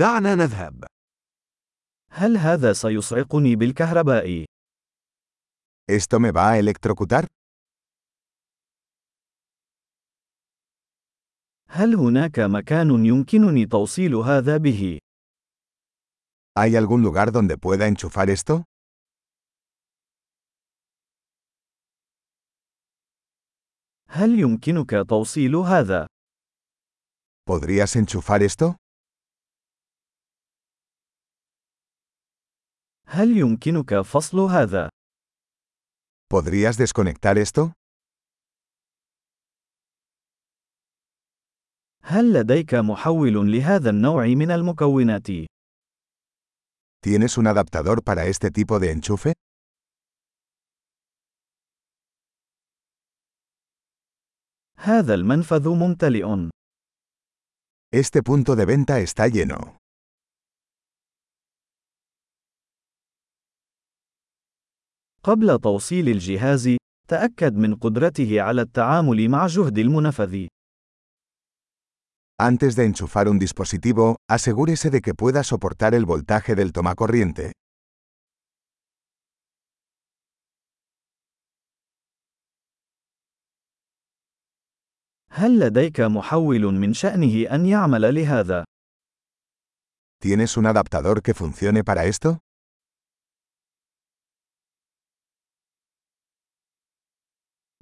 دعنا نذهب. هل هذا سيصعقني بالكهرباء؟ ¿Esto me va a electrocutar? هل هناك مكان يمكنني توصيل هذا به؟ ¿Hay algún lugar donde pueda enchufar esto? هل يمكنك توصيل هذا؟ ¿Podrías enchufar esto? هل يمكنك فصل هذا؟ ¿Podrías desconectar esto? هل لديك محول لهذا النوع من المكونات؟ ¿Tienes un adaptador para este tipo de enchufe? هذا المنفذ ممتلئ. Este punto de venta está lleno. قبل توصيل الجهاز، تأكد من قدرته على التعامل مع جهد المنفذ. Antes de enchufar un dispositivo, asegúrese de que pueda soportar el voltaje del tomacorriente. هل لديك محول من شأنه أن يعمل لهذا؟ ¿Tienes un adaptador que funcione para esto?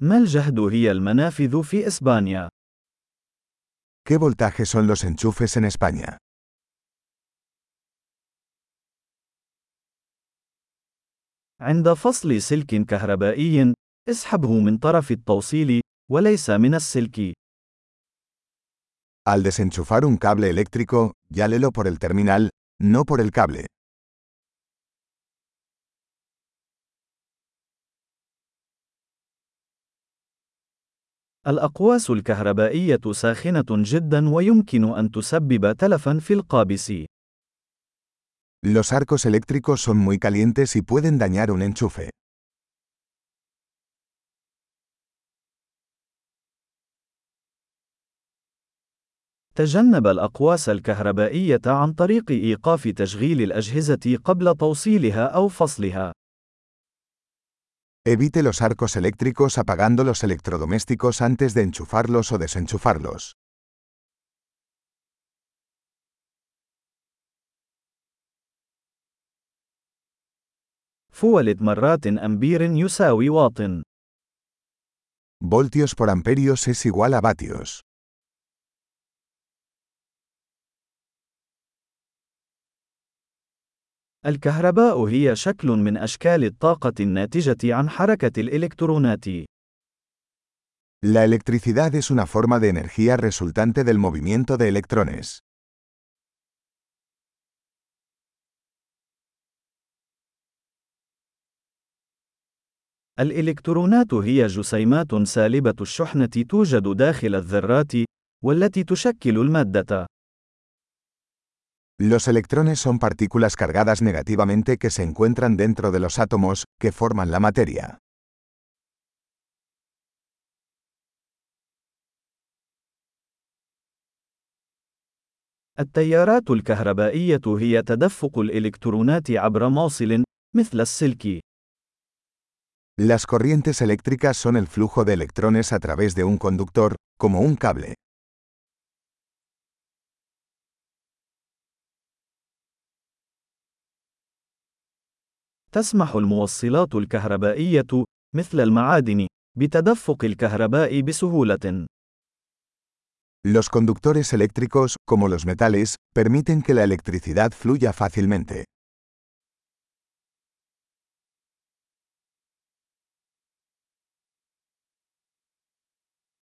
ما الجهد هي المنافذ في إسبانيا؟ ¿Qué voltaje son los enchufes en España? عند فصل سلك كهربائي، اسحبه من طرف التوصيل، وليس من السلك. Al desenchufar un cable eléctrico, llálelo por el terminal, no por el cable. الأقواس الكهربائية ساخنة جدا ويمكن أن تسبب تلفا في القابس. Los arcos eléctricos son muy calientes y pueden dañar un enchufe. تجنب الأقواس الكهربائية عن طريق إيقاف تشغيل الأجهزة قبل توصيلها أو فصلها. Evite los arcos eléctricos apagando los electrodomésticos antes de enchufarlos o desenchufarlos. فولت مرات أمبير يساوي واط. Voltios por amperios es igual a vatios. الكهرباء هي شكل من أشكال الطاقة الناتجة عن حركة الإلكترونات. La electricidad es una forma de energía resultante del movimiento de electrones. الإلكترونات هي جسيمات سالبة الشحنة توجد داخل الذرات، والتي تشكل المادة. Los electrones son partículas cargadas negativamente que se encuentran dentro de los átomos, que forman la materia. التيارات الكهربائية هي تدفق الإلكترونات عبر موصل، مثل السلك. Las corrientes eléctricas son el flujo de electrones a través de un conductor, como un cable. تسمح الموصلات الكهربائية، مثل المعادن، بتدفق الكهرباء بسهولة. Los conductores eléctricos, como los metales, permiten que la electricidad fluya fácilmente.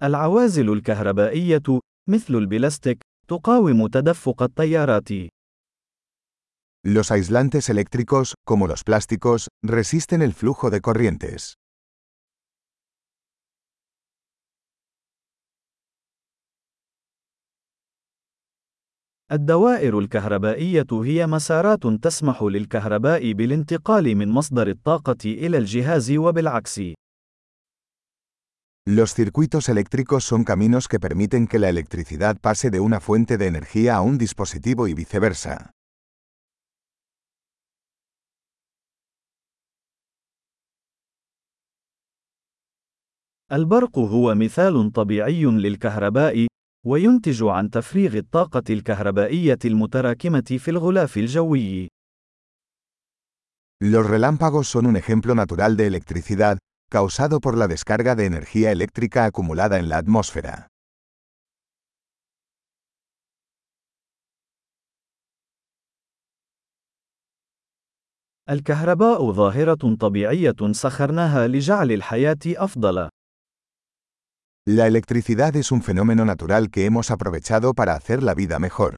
العوازل الكهربائية، مثل البلاستيك، تقاوم تدفق التيارات. Los aislantes eléctricos, como los plásticos, resisten el flujo de corrientes. الدوائر الكهربائية هي مسارات تسمح للكهرباء بالانتقال من مصدر الطاقة إلى الجهاز وبالعكس. Los circuitos eléctricos son caminos que permiten que la electricidad pase de una fuente de energía a un dispositivo y viceversa. البرق هو مثال طبيعي للكهرباء، وينتج عن تفريغ الطاقة الكهربائية المتراكمة في الغلاف الجوي. Los relámpagos son un ejemplo natural de electricidad, causado por la descarga de energía eléctrica acumulada en la atmósfera. الكهرباء ظاهرة طبيعية سخرناها لجعل الحياة أفضل. La electricidad es un fenómeno natural que hemos aprovechado para hacer la vida mejor.